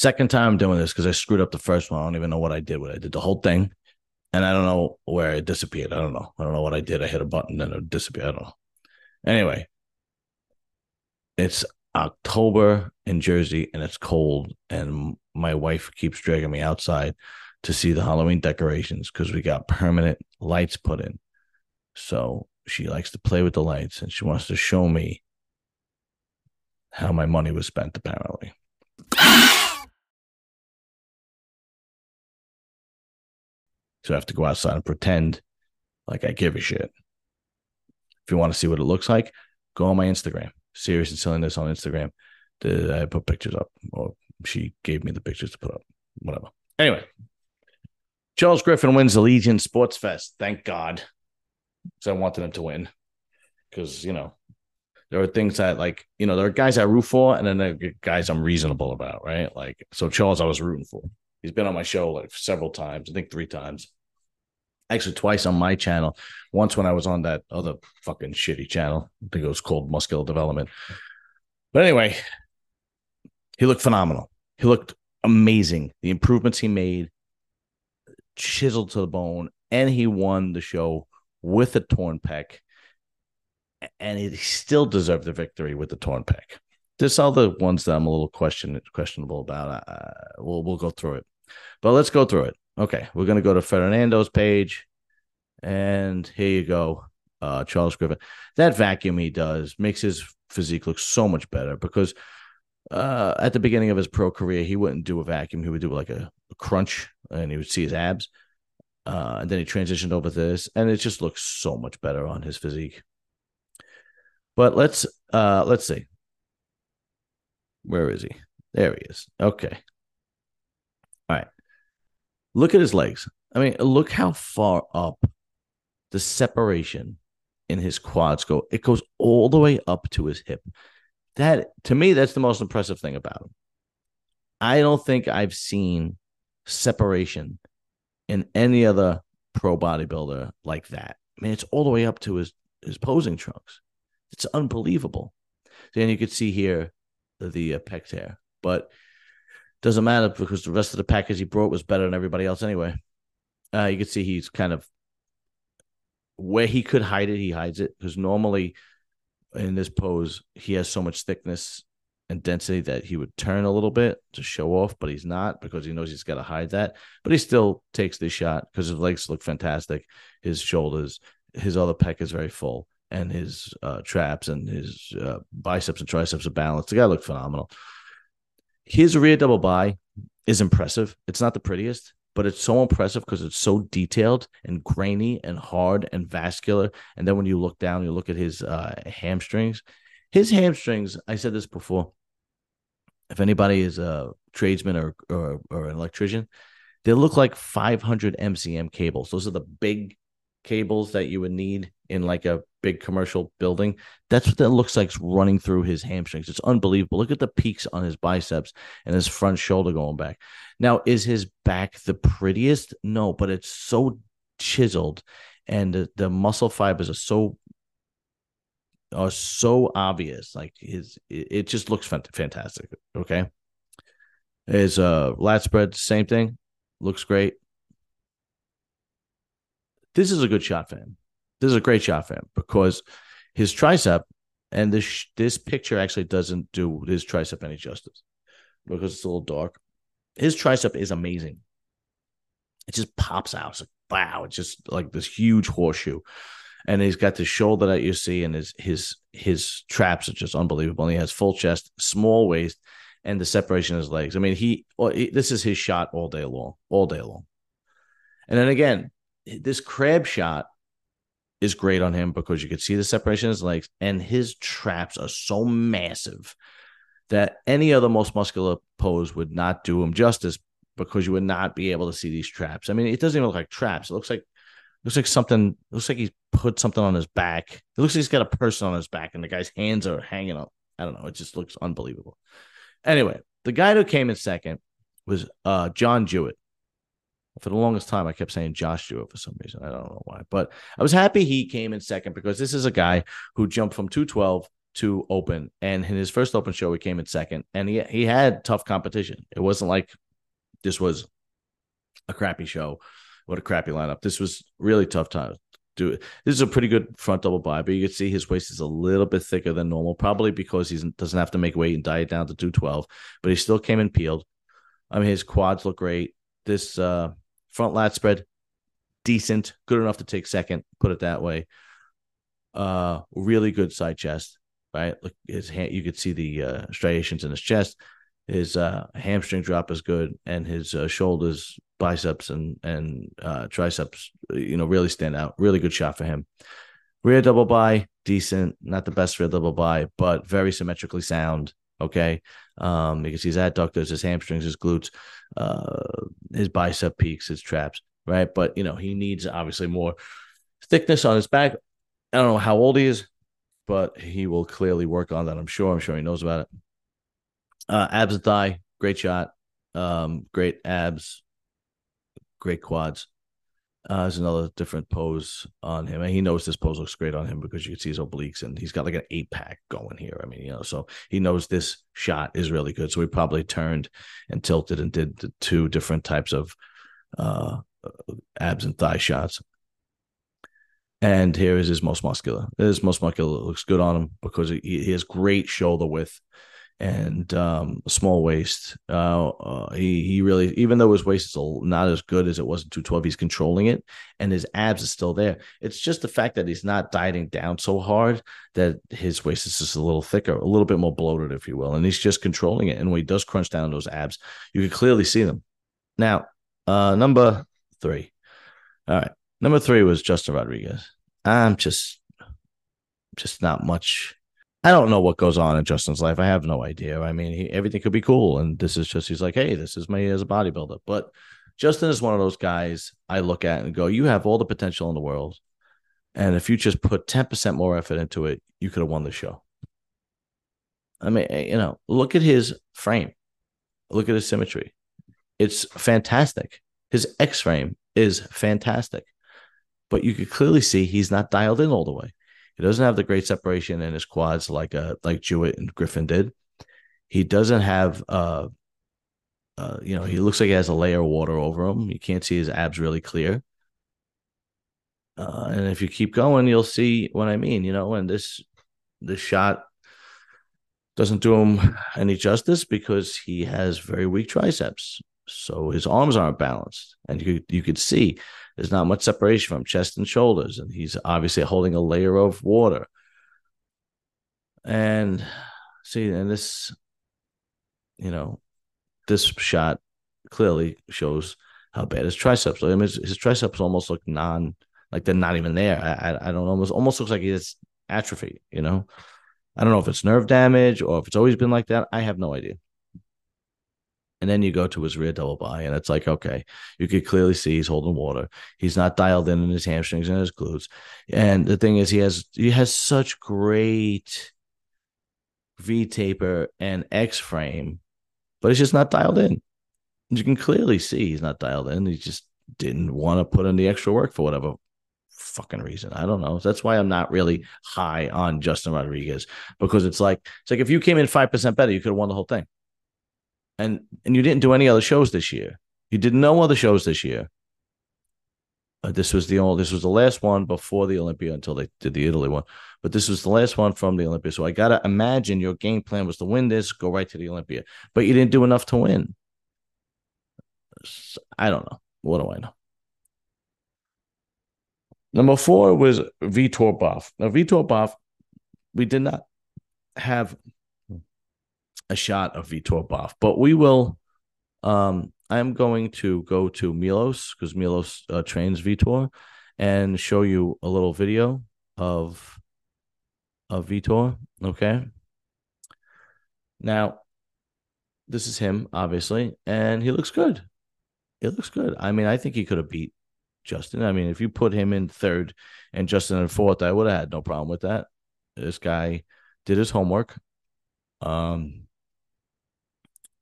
Second time doing this because I screwed up the first one. I don't even know what I did. What I did the whole thing, and I don't know where it disappeared. I don't know. I don't know what I did. I hit a button and it disappeared. I don't know. Anyway, it's October in Jersey and it's cold, and my wife keeps dragging me outside to see the Halloween decorations because we got permanent lights put in. So she likes to play with the lights and she wants to show me how my money was spent, apparently. So I have to go outside and pretend like I give a shit. If you want to see what it looks like, go on my Instagram. Serious and silliness on Instagram. I put pictures up, or she gave me the pictures to put up. Whatever. Anyway, Charles Griffen wins the Legion Sports Fest. Thank God, because I wanted him to win. Because you know, there are things that like you know there are guys I root for, and then there are guys I'm reasonable about, right? Like so, Charles I was rooting for. He's been on my show like several times. I think three times. Actually, twice on my channel. Once when I was on that other fucking shitty channel. I think it was called Muscular Development. But anyway, he looked phenomenal. He looked amazing. The improvements he made, chiseled to the bone, and he won the show with a torn pec. And he still deserved the victory with the torn pec. There's other ones that I'm a little question questionable about. Uh, we'll we'll go through it, but let's go through it. Okay, we're gonna go to Fernando's page, and here you go. Uh, Charles Griffen. That vacuum he does makes his physique look so much better because uh, at the beginning of his pro career, he wouldn't do a vacuum. He would do like a, a crunch, and he would see his abs. Uh, and then he transitioned over to this, and it just looks so much better on his physique. But let's uh, let's see. Where is he? There he is. Okay. All right. Look at his legs. I mean, look how far up the separation in his quads go. It goes all the way up to his hip. That to me, that's the most impressive thing about him. I don't think I've seen separation in any other pro bodybuilder like that. I mean, it's all the way up to his his posing trunks. It's unbelievable. Then you could see here the uh, pec tear, but doesn't matter because the rest of the package he brought was better than everybody else anyway. Uh, you can see he's kind of where he could hide it, he hides it because normally in this pose he has so much thickness and density that he would turn a little bit to show off, but he's not because he knows he's got to hide that. But he still takes this shot because his legs look fantastic, his shoulders, his other pec is very full and his uh, traps and his uh, biceps and triceps are balanced. The guy looked phenomenal. His rear double bi is impressive. It's not the prettiest, but it's so impressive because it's so detailed and grainy and hard and vascular. And then when you look down, you look at his uh, hamstrings. His hamstrings, I said this before. If anybody is a tradesman or, or, or an electrician, they look like 500 MCM cables. Those are the big cables that you would need in like a big commercial building. That's what that looks like running through his hamstrings. It's unbelievable. Look at the peaks on his biceps and his front shoulder going back. Now, is his back the prettiest? No, but it's so chiseled and the, the muscle fibers are so are so obvious. Like his it, just looks fantastic. Okay. His uh lat spread, same thing. Looks great. This is a good shot for him. This is a great shot for him because his tricep and this this picture actually doesn't do his tricep any justice because it's a little dark. His tricep is amazing. It just pops out. It's like wow, it's just like this huge horseshoe. And he's got the shoulder that you see, and his his his traps are just unbelievable. And he has full chest, small waist, and the separation of his legs. I mean, he, this is his shot all day long, all day long. And then again, this crab shot is great on him because you could see the separation of his legs and his traps are so massive that any other most muscular pose would not do him justice because you would not be able to see these traps. I mean, it doesn't even look like traps. It looks like looks like something looks like he's put something on his back. It looks like he's got a person on his back and the guy's hands are hanging up. I don't know. It just looks unbelievable. Anyway, the guy who came in second was uh, John Jewett for the longest time, I kept saying Josh Jewett for some reason. I don't know why, but I was happy he came in second because this is a guy who jumped from 212 to open, and in his first open show, he came in second, and he he had tough competition. It wasn't like this was a crappy show, what a crappy lineup. This was really tough time. To do it. This is a pretty good front double bi, but you can see his waist is a little bit thicker than normal, probably because he doesn't have to make weight and diet down to 212, but he still came in peeled. I mean, his quads look great. This uh, front lat spread, decent, good enough to take second, put it that way. Uh, really good side chest, right? Look, his hand, you could see the uh, striations in his chest. His uh, hamstring drop is good, and his uh, shoulders, biceps, and and uh, triceps, you know, really stand out. Really good shot for him. Rear double bi, decent, not the best rear double bi, but very symmetrically sound. Okay, um, see his adductors, his hamstrings, his glutes, uh, his bicep peaks, his traps, right? But you know, he needs obviously more thickness on his back. I don't know how old he is, but he will clearly work on that. I'm sure. I'm sure he knows about it. Uh, abs and thigh, great shot. Um, great abs, great quads. Uh, there's another different pose on him, and he knows this pose looks great on him because you can see his obliques, and he's got like an eight pack going here. I mean, you know, so he knows this shot is really good. So he probably turned and tilted and did the two different types of uh, abs and thigh shots. And here is his most muscular. His most muscular looks good on him because he, he has great shoulder width and um, small waist. Uh, uh, he he really, even though his waist is not as good as it was in 212, he's controlling it, and his abs is still there. It's just the fact that he's not dieting down so hard that his waist is just a little thicker, a little bit more bloated, if you will, and he's just controlling it. And when he does crunch down those abs, you can clearly see them. Now, uh, number three. All right, number three was Justin Rodriguez. I'm just, just not much I don't know what goes on in Justin's life. I have no idea. I mean, he, everything could be cool, and this is just he's like, hey, this is me as a bodybuilder. But Justin is one of those guys I look at and go, you have all the potential in the world, and if you just put ten percent more effort into it, you could have won the show. I mean, eh, you know, look at his frame, look at his symmetry. It's fantastic. His X frame is fantastic, but you could clearly see he's not dialed in all the way. He doesn't have the great separation in his quads like uh like Jewett and Griffen did. He doesn't have uh uh, you know, he looks like he has a layer of water over him. You can't see his abs really clear. Uh, and if you keep going, you'll see what I mean. You know, and this this shot doesn't do him any justice because he has very weak triceps. So his arms aren't balanced, and you you could see there's not much separation from chest and shoulders, and he's obviously holding a layer of water. And see, and this, you know, this shot clearly shows how bad his triceps. I mean, his, his triceps almost look non, like they're not even there. I, I, I don't know. Almost, almost looks like he's atrophy. You know, I don't know if it's nerve damage or if it's always been like that. I have no idea. And then you go to his rear double bi, and it's like, okay, you could clearly see he's holding water. He's not dialed in in his hamstrings and his glutes. And the thing is, he has he has such great V taper and X frame, but it's just not dialed in. You can clearly see he's not dialed in. He just didn't want to put in the extra work for whatever fucking reason. I don't know. That's why I'm not really high on Justin Rodriguez because it's like it's like if you came in five percent better, you could have won the whole thing and and you didn't do any other shows this year. You did no other shows this year. Uh, this was the only. This was the last one before the Olympia until they did the Italy one. But this was the last one from the Olympia. So I gotta imagine your game plan was to win this, go right to the Olympia. But you didn't do enough to win. I don't know. What do I know? Number four was Vitor Boff. Now Vitor Boff, we did not have a shot of Vitor Boff, but we will. Um, I'm going to go to Milos because Milos uh, trains Vitor, and show you a little video of of Vitor. Okay. Now, this is him, obviously, and he looks good. It looks good. I mean, I think he could have beat Justin. I mean, if you put him in third and Justin in fourth, I would have had no problem with that. This guy did his homework. Um,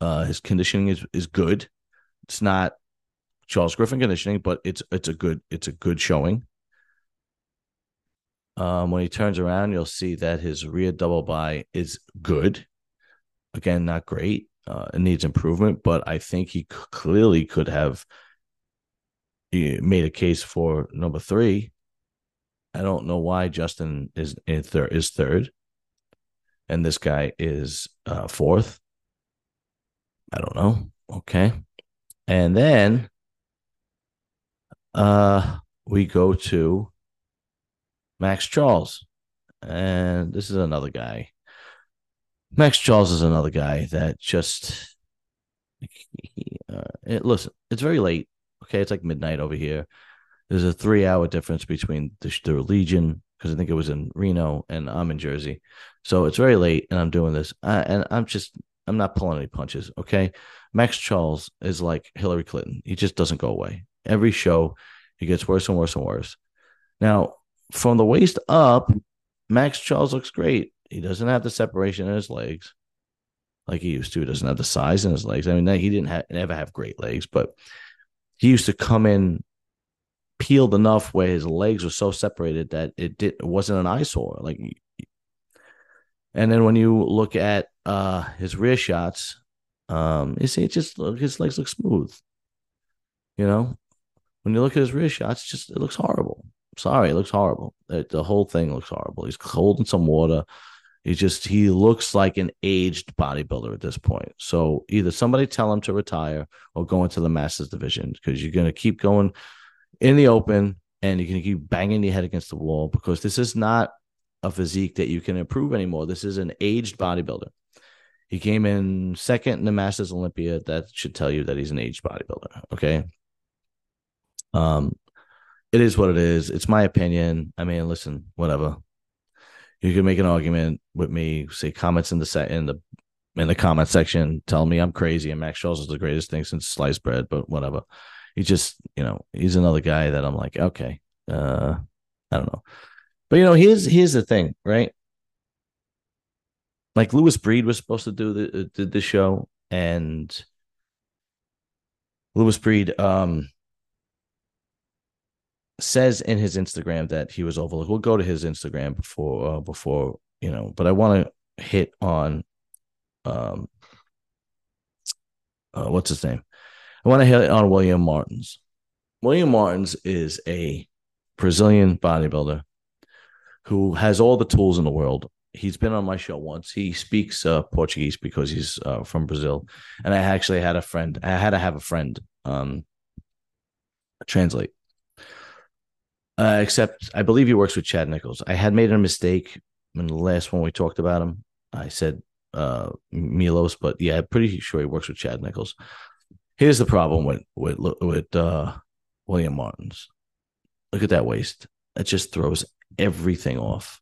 uh, his conditioning is is good. It's not Charles Griffen conditioning, but it's it's a good it's a good showing. Um, when he turns around, you'll see that his rear double bi is good. Again, not great. Uh, it needs improvement, but I think he clearly could have made a case for number three. I don't know why Justin is in third is third, and this guy is uh, fourth. I don't know. Okay, and then uh, we go to Maxx Charles, and this is another guy. Maxx Charles is another guy that just uh, it, listen. It's very late. Okay, it's like midnight over here. There's a three-hour difference between the, the Legion because I think it was in Reno and I'm in Jersey, so it's very late, and I'm doing this, and I'm just I'm not pulling any punches. Okay, Maxx Charles is like Hillary Clinton. He just doesn't go away. Every show, he gets worse and worse and worse. Now, from the waist up, Maxx Charles looks great. He doesn't have the separation in his legs like he used to. He doesn't have the size in his legs. I mean, he didn't have, never have great legs, but he used to come in peeled enough where his legs were so separated that it did it wasn't an eyesore. Like, and then when you look at uh his rear shots, um, you see it just his legs look smooth. You know, when you look at his rear shots, just it looks horrible. Sorry, it looks horrible. It, the whole thing looks horrible. He's holding some water. He just he looks like an aged bodybuilder at this point. So either somebody tell him to retire or go into the masters division because you're gonna keep going in the open and you're gonna keep banging your head against the wall because this is not a physique that you can improve anymore. This is an aged bodybuilder. He came in second in the Masters Olympia. That should tell you that he's an aged bodybuilder. Okay. Um, it is what it is. It's my opinion. I mean, listen, whatever. You can make an argument with me. Say comments in the set in the in the comment section. Tell me I'm crazy and Maxx Charles is the greatest thing since sliced bread. But whatever. He just, you know, he's another guy that I'm like, okay, uh, I don't know. But you know, here's here's the thing, right? Like Lewis Breed was supposed to do the did the show, and Lewis Breed, um, says in his Instagram that he was overlooked. We'll go to his Instagram before uh, before you know, but I want to hit on um uh, what's his name? I want to hit on William Martins. William Martins is a Brazilian bodybuilder who has all the tools in the world. He's been on my show once. He speaks uh, Portuguese because he's uh, from Brazil, and I actually had a friend. I had to have a friend um, translate uh, except I believe he works with Chad Nichols. I had made a mistake in the last one we talked about him. I said uh, Milos, but yeah, I'm pretty sure he works with Chad Nichols. Here's the problem with with with uh, William Martins. Look at that waist. It just throws everything off.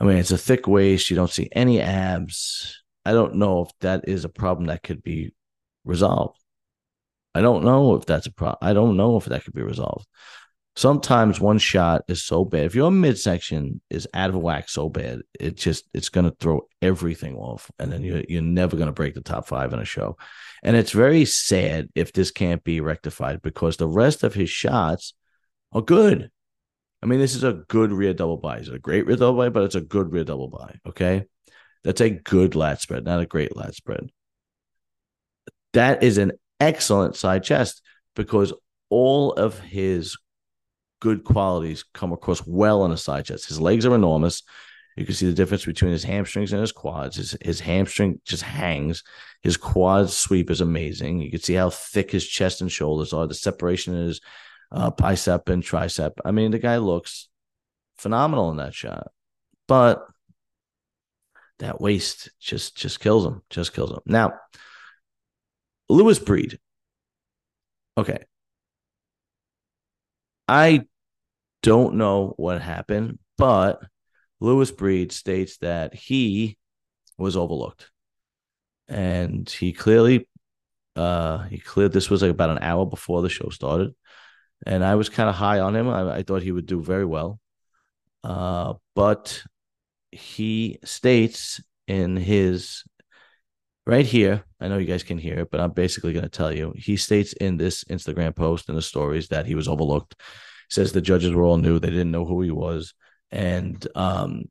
I mean, it's a thick waist. You don't see any abs. I don't know if that is a problem that could be resolved. I don't know if that's a problem. I don't know if that could be resolved sometimes one shot is so bad. If your midsection is out of whack so bad, it just it's gonna throw everything off, and then you're you're never gonna break the top five in a show. And it's very sad if this can't be rectified because the rest of his shots are good. I mean, this is a good rear double bi. It's a great rear double bi, but it's a good rear double bi. Okay. That's a good lat spread, not a great lat spread. That is an excellent side chest because all of his good qualities come across well on a side chest. His legs are enormous. You can see the difference between his hamstrings and his quads. His, his hamstring just hangs. His quad sweep is amazing. You can see how thick his chest and shoulders are. The separation is uh, bicep and tricep. I mean, the guy looks phenomenal in that shot, but that waist just just kills him. Just kills him. Now, Lewis Breed. Okay. I don't know what happened, but Lewis Breed states that he was overlooked. And he clearly uh he cleared this was like about an hour before the show started. And I was kind of high on him. I, I thought he would do very well. Uh, but he states in his right here, I know you guys can hear it, but I'm basically going to tell you. He states in this Instagram post in the stories that he was overlooked says the judges were all new. They didn't know who he was. and um,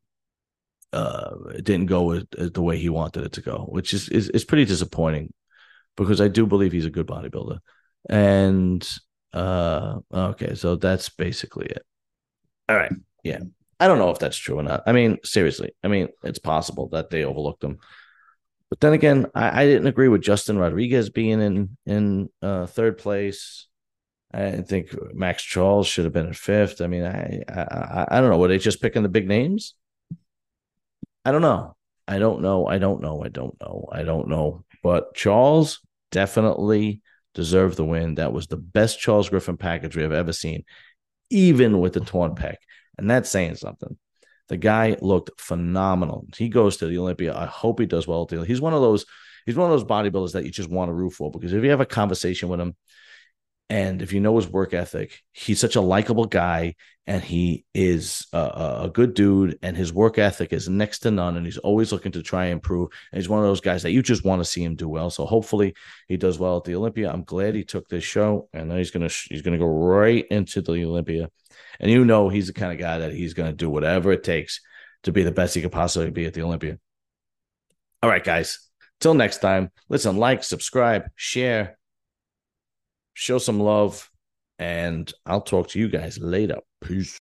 uh, it didn't go the way he wanted it to go, which is, is is pretty disappointing because I do believe he's a good bodybuilder. And uh, okay, so that's basically it. All right, yeah. I don't know if that's true or not. I mean, seriously, I mean, it's possible that they overlooked him. But then again, I, I didn't agree with Justin Rodriguez being in in uh, third place. I think Maxx Charles should have been in fifth. I mean, I, I I don't know. Were they just picking the big names? I don't know. I don't know. I don't know. I don't know. I don't know. But Charles definitely deserved the win. That was the best Charles Griffen package we have ever seen, even with the torn pec. And that's saying something. The guy looked phenomenal. He goes to the Olympia. I hope he does well. He's one of those. He's one of those bodybuilders that you just want to root for because if you have a conversation with him, and if you know his work ethic, he's such a likable guy and he is a, a, good dude and his work ethic is next to none and he's always looking to try and improve. And he's one of those guys that you just want to see him do well. So hopefully he does well at the Olympia. I'm glad he took this show and then he's to, he's to go right into the Olympia. And you know, he's the kind of guy that he's to do whatever it takes to be the best he could possibly be at the Olympia. All right, guys. Till next time, listen, like, subscribe, share, show some love, and I'll talk to you guys later. Peace.